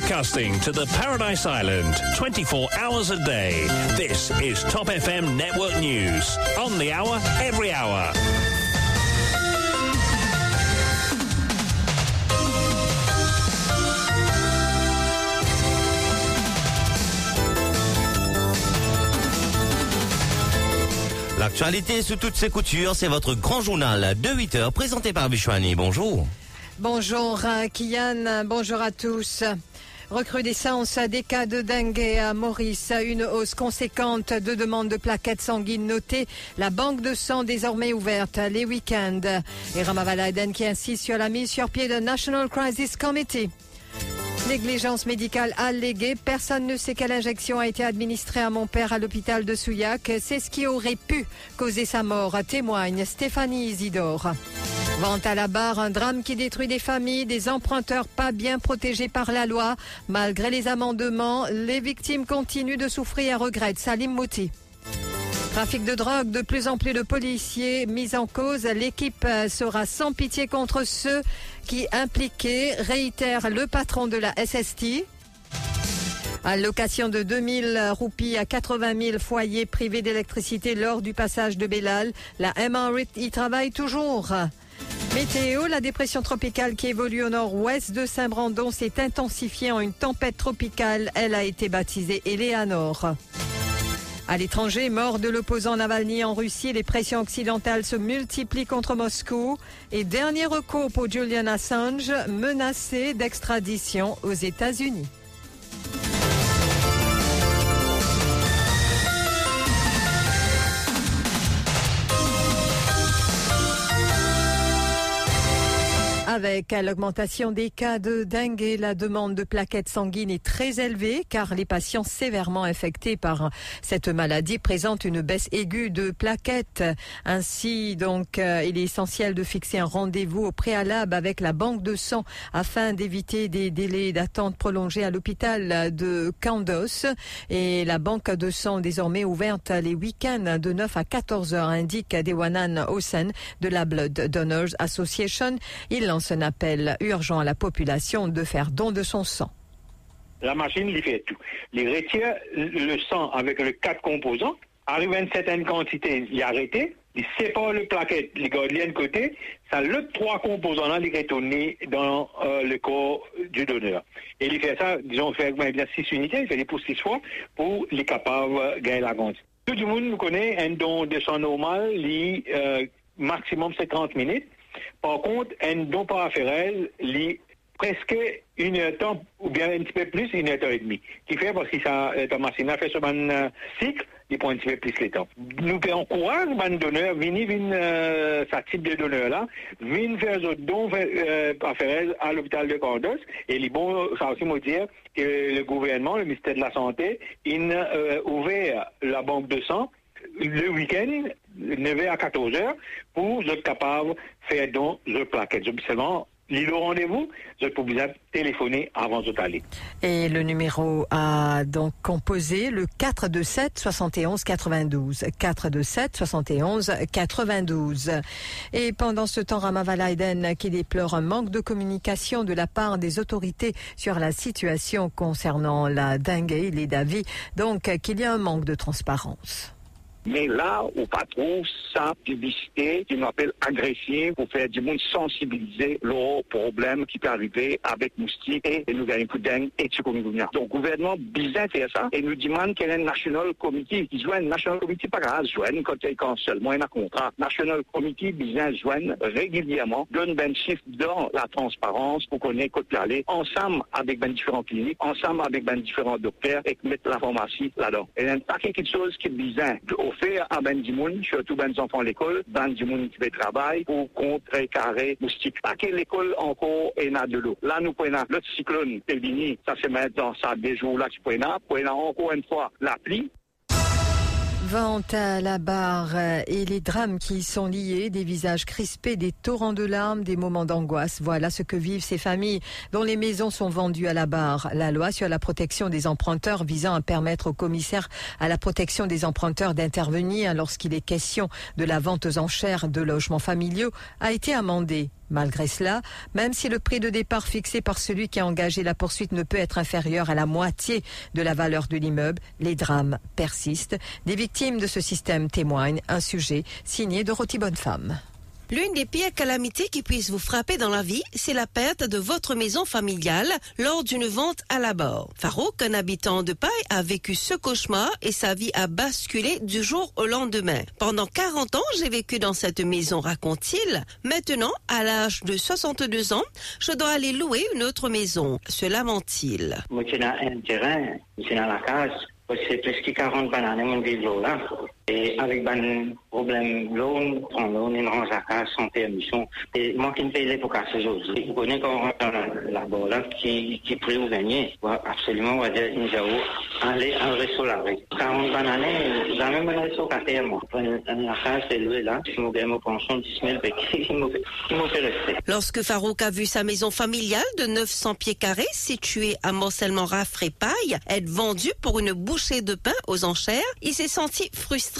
broadcasting to the Paradise Island 24 hours a day. This is Top FM Network News. On the hour, every hour. L'actualité sous toutes ses coutures, c'est votre grand journal de 8 heures présenté par Bichouani. Bonjour. Bonjour euh, Kian, bonjour à tous. Recrudescence des cas de dengue à Maurice, une hausse conséquente de demandes de plaquettes sanguines notées. La banque de sang désormais ouverte les week-ends. Et Ramavalaiden qui insiste sur la mise sur pied de National Crisis Committee. Négligence médicale alléguée. Personne ne sait quelle injection a été administrée à mon père à l'hôpital de Souillac. C'est ce qui aurait pu causer sa mort, témoigne Stéphanie Isidore. Vente à la barre, un drame qui détruit des familles, des emprunteurs pas bien protégés par la loi. Malgré les amendements, les victimes continuent de souffrir, regrette Salim Mouti. Trafic de drogue, de plus en plus de policiers mis en cause. L'équipe sera sans pitié contre ceux qui impliqués, réitère le patron de la SST. Allocation de 2000 roupies à 80 000 foyers privés d'électricité lors du passage de Bellal. La MRIT y travaille toujours. Météo, la dépression tropicale qui évolue au nord-ouest de Saint-Brandon s'est intensifiée en une tempête tropicale. Elle a été baptisée Eleanor. À l'étranger, mort de l'opposant Navalny en Russie, les pressions occidentales se multiplient contre Moscou. Et dernier recours pour Julian Assange, menacé d'extradition aux États-Unis. Avec l'augmentation des cas de dengue, la demande de plaquettes sanguines est très élevée car les patients sévèrement infectés par cette maladie présentent une baisse aiguë de plaquettes. Ainsi, donc, euh, il est essentiel de fixer un rendez-vous au préalable avec la banque de sang afin d'éviter des délais d'attente prolongés à l'hôpital de Candos. Et la banque de sang désormais ouverte les week-ends de 9 à 14 heures indique Dewanan Hossein de la Blood Donors Association. Il lance un appel urgent à la population de faire don de son sang. La machine lui fait tout. Il retire le sang avec les quatre composants, arrive à une certaine quantité, il arrête, il sépare le plaquette, il garde de côté, ça le trois composants là, il retourne dans euh, le corps du donneur. Et il fait ça, disons, fait bien six unités, il fait les pour six fois pour les capables de gagner la quantité. Tout le monde connaît un don de sang normal, il euh, maximum 50 minutes. Par contre, un don paraphérèle lit presque une heure ou bien un petit peu plus, une heure et demie. Qui fait parce que ça, la machine a fait ce un cycle, il prend un petit peu plus le temps. Nous encourageons les donneurs, venir, venir, euh, ce type de donneur-là, venir faire des dons euh, à l'hôpital de Cordos. Et les bon, ça aussi me dire que le gouvernement, le ministère de la Santé, il a euh, ouvert la banque de sang le week-end, 9h à 14h, pour être capable de faire don de plaquettes. Seulement, le rendez-vous, je peux vous téléphoner avant de aller. Et le numéro a donc composé le 427 71 92. 427 71 92. Et pendant ce temps, Ramavalaiden qui déplore un manque de communication de la part des autorités sur la situation concernant la dengue, il est d'avis donc qu'il y a un manque de transparence. Mais là, au pas trop sa publicité qui m'appelle agressive pour faire du monde sensibiliser leurs problèmes qui peuvent arriver avec moustique et nous gagnons coup et chikungunya. Donc, le gouvernement bizarre fait ça et nous demande qu'il y ait un national committee. Ils jouent un national committee pas grave, joignent quand il y seulement un contrat. National committee bizarre joignent régulièrement, donne ben chiffre dans la transparence pour qu'on ait côté aller ensemble avec ben différents cliniques, ensemble avec ben différents docteurs et mettre la pharmacie là-dedans. Et il y a un paquet de choses qui est bizarre offert à ben du monde, surtout ben enfants à l'école, ben du monde qui fait travail pour contrecarrer moustique. À quelle école encore est de l'eau? Là, nous prenons le cyclone, c'est fini, ça met dans ça des jours là, tu prenons, prenons encore une fois la pluie, Vente à la barre et les drames qui y sont liés, des visages crispés, des torrents de larmes, des moments d'angoisse. Voilà ce que vivent ces familles dont les maisons sont vendues à la barre. La loi sur la protection des emprunteurs visant à permettre au commissaire à la protection des emprunteurs d'intervenir lorsqu'il est question de la vente aux enchères de logements familiaux a été amendée. Malgré cela, même si le prix de départ fixé par celui qui a engagé la poursuite ne peut être inférieur à la moitié de la valeur de l'immeuble, les drames persistent. Des victimes de ce système témoignent. Un sujet signé Dorothy Bonnefemme. L'une des pires calamités qui puissent vous frapper dans la vie, c'est la perte de votre maison familiale lors d'une vente à la bord. Farouk, un habitant de Paille, a vécu ce cauchemar et sa vie a basculé du jour au lendemain. Pendant 40 ans, j'ai vécu dans cette maison, raconte-t-il. Maintenant, à l'âge de 62 ans, je dois aller louer une autre maison. Se lament-il. Moi, j'ai un terrain, j'ai dans la case. C'est presque 40 bananes, mon vélo là. Et avec un problème loan, on loan, range à casa sans permission. Et moi qui me paye casser aujourd'hui. Vous connaissez quand on rentre dans la, la là, qui, qui prie ou gagner. Absolument, on va dire, une jao, aller en resto là. 40 bananes, jamais un resto à terre, moi. La case, c'est loué là. Je gagne mon pension 10 000, il m'a fait rester. Lorsque Farouk a vu sa maison familiale de 900 pieds carrés située à Morcellement Raffré Paille être vendue pour une bouchée de pain aux enchères, il s'est senti frustré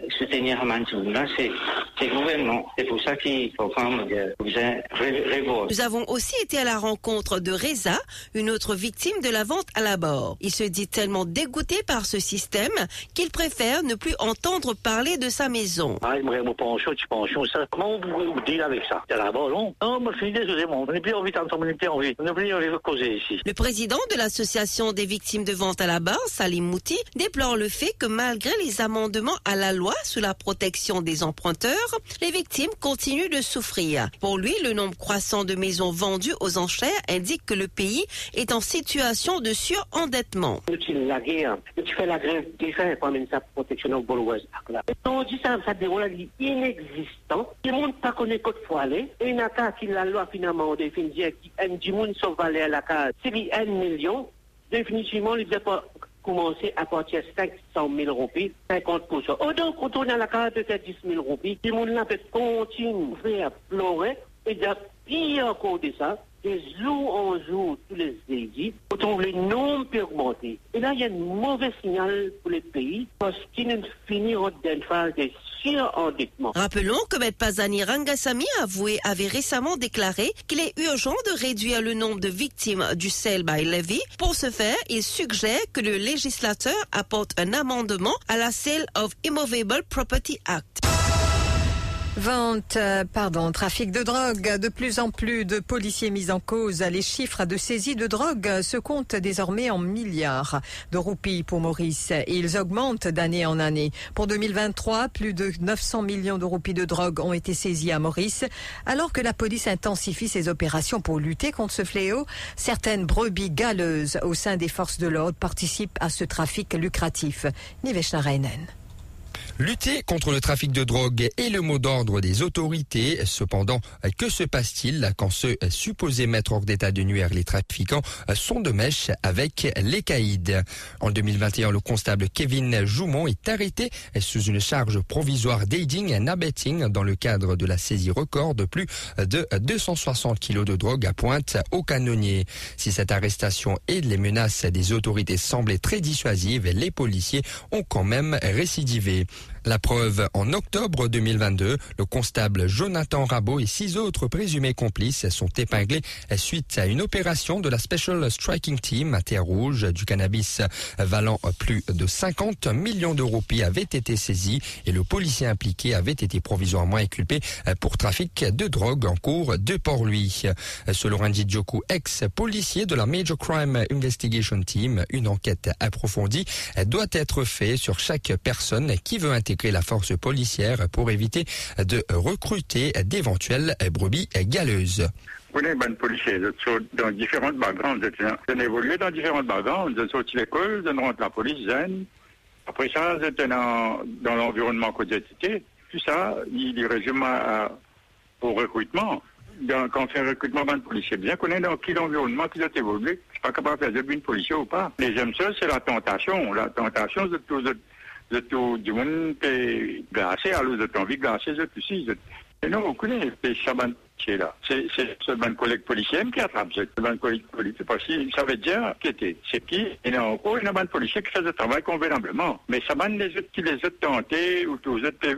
soutenir là, c'est le gouvernement. C'est pour ça qu'il faut vraiment revoir. Nous avons aussi été à la rencontre de Reza, une autre victime de la vente à la bord. Il se dit tellement dégoûté par ce système qu'il préfère ne plus entendre parler de sa maison. Ah, il me dit, pension, tu pension, ça. Comment vous vous dites avec ça? C'est là-bas, non? Non, mais je suis désolé, on n'a plus envie d'entendre, on n'a plus envie. On n'a plus envie de causer ici. Le président de l'association des victimes de vente à la barre, Salim Mouti, déplore le fait que malgré les amendements à la loi sous la protection des emprunteurs, les victimes continuent de souffrir. Pour lui, le nombre croissant de maisons vendues aux enchères indique que le pays est en situation de surendettement. Tu la guerre, tu fais la grève, tu fais quand même sa protection au Bolouez. On dit ça, ça déroule inexistant. Le monde pas connaît qu'autre fois aller. Et une attaque qui la loi finalement on définit qui aime du monde sauve à la case. C'est 1 million. Définitivement, il ne pas commencer à partir de 500 000 roupies, 50%. Oh, donc, on a la carte de 10 000 roupies, le monde là peut continuer à pleurer et de pire encore de ça, de jour en jour, tous les édits, on trouve les nombres peut. Et là, il y a un mauvais signal pour les pays parce qu'ils ne finiront d'une phase de Rappelons que M. Pazani Rangasamy avoué avait récemment déclaré qu'il est urgent de réduire le nombre de victimes du sell by levy. Pour ce faire, il suggère que le législateur apporte un amendement à la Sale of Immovable Property Act. Vente, euh, pardon, trafic de drogue. De plus en plus de policiers mis en cause. Les chiffres de saisie de drogue se comptent désormais en milliards de roupies pour Maurice. Et ils augmentent d'année en année. Pour 2023, plus de 900 millions de roupies de drogue ont été saisies à Maurice. Alors que la police intensifie ses opérations pour lutter contre ce fléau, certaines brebis galeuses au sein des forces de l'ordre participent à ce trafic lucratif. Reinen. Lutter contre le trafic de drogue est le mot d'ordre des autorités. Cependant, que se passe-t-il quand ceux supposés mettre hors d'état de nuire les trafiquants sont de mèche avec les caïds? En 2021, le constable Kevin Joumont est arrêté sous une charge provisoire d'aiding and abetting dans le cadre de la saisie record de plus de 260 kilos de drogue à pointe au canonnier. Si cette arrestation et les menaces des autorités semblaient très dissuasives, les policiers ont quand même récidivé. La preuve, en octobre 2022, le constable Jonathan Rabot et six autres présumés complices sont épinglés suite à une opération de la Special Striking Team à Terre Rouge. Du cannabis valant plus de 50 millions de roupies avait été saisi et le policier impliqué avait été provisoirement inculpé pour trafic de drogue en cours de Port-Louis. Selon Randy Djoku, ex-policier de la Major Crime Investigation Team, une enquête approfondie doit être faite sur chaque personne qui veut intégrer la force policière pour éviter de recruter d'éventuelles brebis galeuses. Vous êtes bon policier, vous êtes dans différentes backgrounds, vous êtes évolué dans différentes backgrounds, sorti de l'école, êtes rentré la police, zen. Après ça, vous êtes dans, l'environnement que êtes Tout ça, il résume à, au recrutement. Quand on fait un recrutement d'un policier, bien connaître dans quel environnement vous êtes évolué. Je suis pas capable de faire de policier ou pas. Les j'aime ça, c'est la tentation. La tentation, c'est êtes tout du monde qui est glacé, alors vous êtes envie de glacer, vous êtes aussi, Et non, vous connaissez les chaman qui est là. C'est seulement un collègue policier qui attrape. C'est seulement un collègue policier parce qu'il savait déjà qui était. C'est qui? Il y a encore une bande policier qui fait le travail convenablement. Mais ça man les autres qui les autres tentés ou tous les autres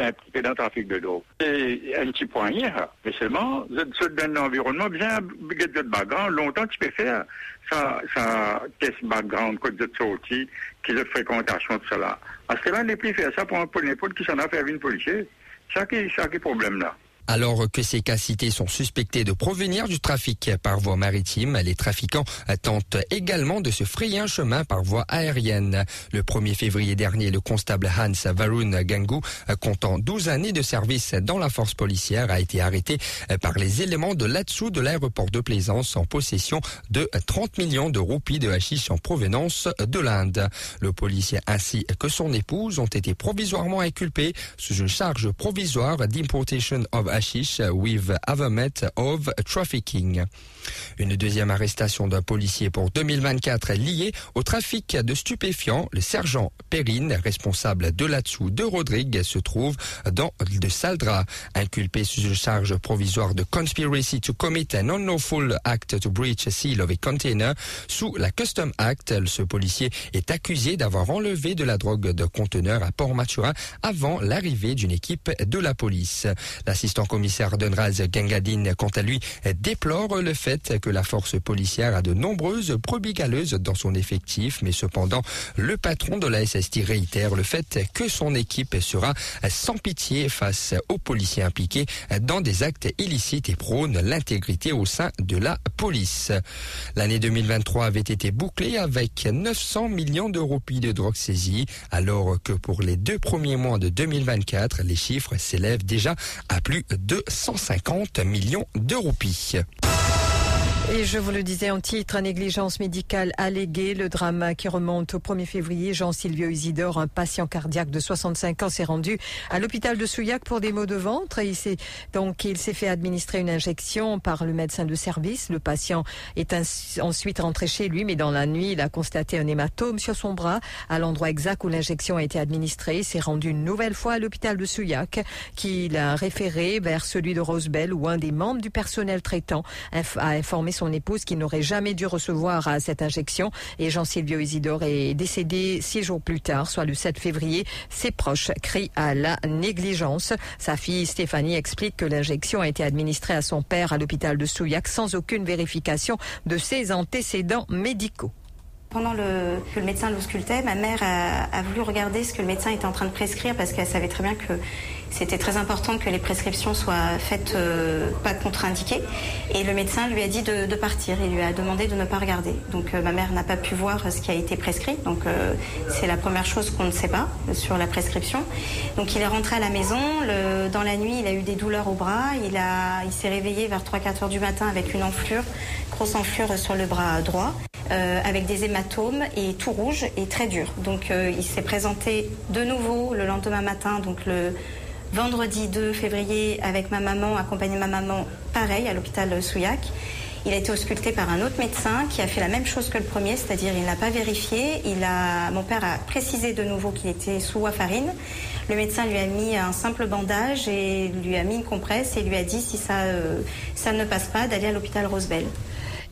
impliqués dans le trafic de drogue. C'est un petit point hier. Mais seulement, vous êtes sur un environnement bien, de background. Longtemps, tu peux faire ça, ça, test background, code de sortie, qui de fréquentation de cela. Parce que là, n'est plus faire ça pour un n'importe qui s'en a fait une policier. Ça qui, ça qui est problème là. Alors que ces cas cités sont suspectés de provenir du trafic par voie maritime, les trafiquants tentent également de se frayer un chemin par voie aérienne. Le 1er février dernier, le constable Hans Varun Gangu, comptant 12 années de service dans la force policière, a été arrêté par les éléments de là-dessous de l'aéroport de Plaisance en possession de 30 millions de roupies de hashish en provenance de l'Inde. Le policier ainsi que son épouse ont été provisoirement inculpés sous une charge provisoire d'importation of with avamet of trafficking. Une deuxième arrestation d'un policier pour 2024 liée au trafic de stupéfiants. Le sergent Perrine, responsable de là-dessous de Rodrigue, se trouve dans de Saldra, inculpé sous une charge provisoire de conspiracy to commit an unlawful act to breach a seal of a container sous la Custom Act. Ce policier est accusé d'avoir enlevé de la drogue de conteneur à Port-Maturin avant l'arrivée d'une équipe de la police. L'assistant commissaire Dunraz Gangadine, quant à lui, déplore le fait que la force policière a de nombreuses brebis galeuses dans son effectif, mais cependant, le patron de la SST réitère le fait que son équipe sera sans pitié face aux policiers impliqués dans des actes illicites et prône l'intégrité au sein de la police. L'année 2023 avait été bouclée avec 900 millions de roupies de drogue saisie, alors que pour les deux premiers mois de 2024, les chiffres s'élèvent déjà à plus de 150 millions de roupies. Et je vous le disais en titre, négligence médicale alléguée, le drame qui remonte au 1er février. Jean-Sylvio Isidore, un patient cardiaque de 65 ans, s'est rendu à l'hôpital de Souillac pour des maux de ventre. Il s'est, donc, il s'est fait administrer une injection par le médecin de service. Le patient est ensuite rentré chez lui, mais dans la nuit, il a constaté un hématome sur son bras à l'endroit exact où l'injection a été administrée. Il s'est rendu une nouvelle fois à l'hôpital de Souillac, qui l'a référé vers celui de Rosebell où un des membres du personnel traitant a informé son épouse qu'il n'aurait jamais dû recevoir euh, cette injection. Et Jean-Sylvio Isidore est décédé six jours plus tard, soit le 7 février. Ses proches crient à la négligence. Sa fille Stéphanie explique que l'injection a été administrée à son père à l'hôpital de Souillac sans aucune vérification de ses antécédents médicaux. Pendant que le médecin l'auscultait, ma mère a voulu regarder ce que le médecin était en train de prescrire parce qu'elle savait très bien que c'était très important que les prescriptions soient faites euh, pas contre-indiquées. Et le médecin lui a dit de, de partir. Il lui a demandé de ne pas regarder. Donc euh, ma mère n'a pas pu voir ce qui a été prescrit. Donc euh, c'est la première chose qu'on ne sait pas sur la prescription. Donc il est rentré à la maison. Le- dans la nuit, il a eu des douleurs au bras. Il, a, il s'est réveillé vers 3-4 heures du matin avec une enflure, grosse enflure sur le bras droit, euh, avec des hématomes et tout rouge et très dur. Donc euh, il s'est présenté de nouveau le lendemain matin, donc le vendredi 2 février, avec ma maman, accompagné ma maman, pareil, à l'hôpital Souillac. Il a été ausculté par un autre médecin qui a fait la même chose que le premier, c'est-à-dire il n'a pas vérifié. Il a, mon père a précisé de nouveau qu'il était sous warfarine. Le médecin lui a mis un simple bandage et lui a mis une compresse et lui a dit si ça, euh, ça ne passe pas d'aller à l'hôpital Rosebell.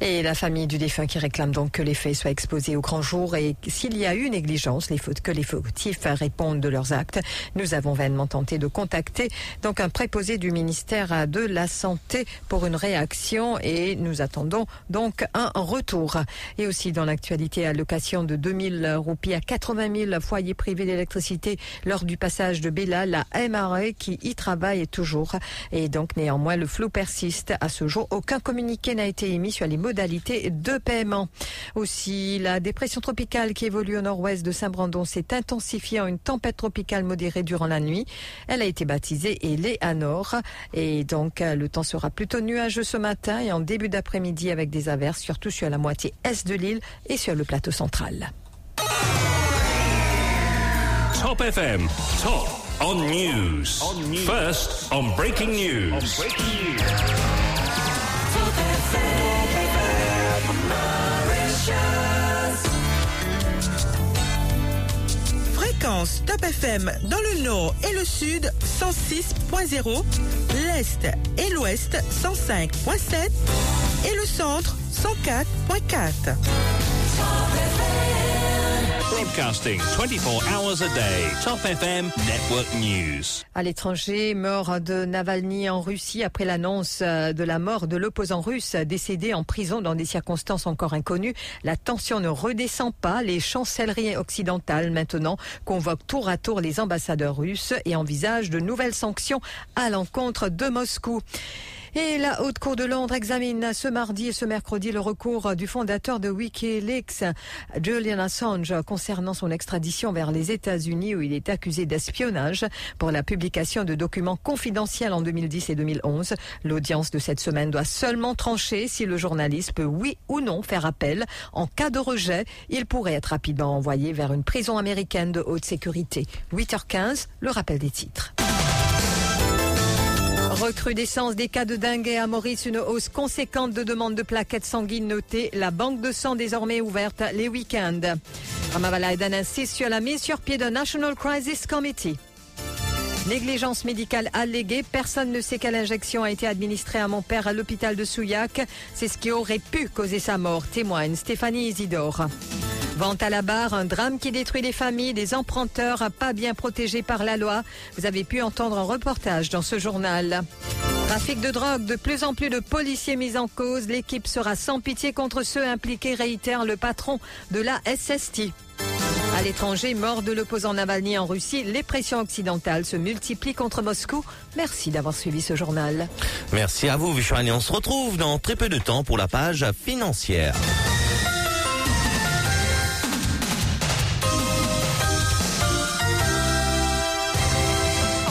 Et la famille du défunt qui réclame donc que les faits soient exposés au grand jour et s'il y a eu négligence, les fautes, que les fautifs répondent de leurs actes. Nous avons vainement tenté de contacter donc un préposé du ministère de la Santé pour une réaction et nous attendons donc un retour. Et aussi dans l'actualité, allocation de 2000 roupies à 80 000 foyers privés d'électricité lors du passage de Bella, la MRE qui y travaille toujours. Et donc néanmoins, le flou persiste. À ce jour, aucun communiqué n'a été émis sur les modalités de paiement. Aussi, la dépression tropicale qui évolue au nord-ouest de Saint-Brandon s'est intensifiée en une tempête tropicale modérée durant la nuit. Elle a été baptisée Nord Et donc, le temps sera plutôt nuageux ce matin et en début d'après-midi avec des averses, surtout sur la moitié est de l'île et sur le plateau central. Top FM. Top on news. First on breaking news. Fréquence Top FM dans le nord et le sud 106.0, l'est et l'ouest 105.7 et le centre 104.4. Broadcasting 24 hours a day. Top FM Network News. À l'étranger, mort de Navalny en Russie après l'annonce euh, de la mort de l'opposant russe décédé en prison dans des circonstances encore inconnues. La tension ne redescend pas. Les chancelleries occidentales maintenant convoquent tour à tour les ambassadeurs russes et envisagent de nouvelles sanctions à l'encontre de Moscou. Et la Haute Cour de Londres examine ce mardi et ce mercredi le recours du fondateur de Wikileaks, Julian Assange, concernant son extradition vers les États-Unis où il est accusé d'espionnage pour la publication de documents confidentiels en 2010 et 2011. L'audience de cette semaine doit seulement trancher si le journaliste peut oui ou non faire appel. En cas de rejet, il pourrait être rapidement envoyé vers une prison américaine de haute sécurité. 8h15, le rappel des titres. Recrudescence des cas de dengue à Maurice, une hausse conséquente de demandes de plaquettes sanguines notées. La banque de sang désormais ouverte les week-ends. Ramavala insiste sur la mise sur pied d'un National Crisis Committee. Négligence médicale alléguée. Personne ne sait quelle injection a été administrée à mon père à l'hôpital de Souillac. C'est ce qui aurait pu causer sa mort, témoigne Stéphanie Isidore. Vente à la barre, un drame qui détruit les familles, des emprunteurs pas bien protégés par la loi. Vous avez pu entendre un reportage dans ce journal. Trafic de drogue, de plus en plus de policiers mis en cause. L'équipe sera sans pitié contre ceux impliqués, réitère le patron de la SST. À l'étranger, mort de l'opposant Navalny en Russie, les pressions occidentales se multiplient contre Moscou. Merci d'avoir suivi ce journal. Merci à vous, Vishwani. On se retrouve dans très peu de temps pour la page financière.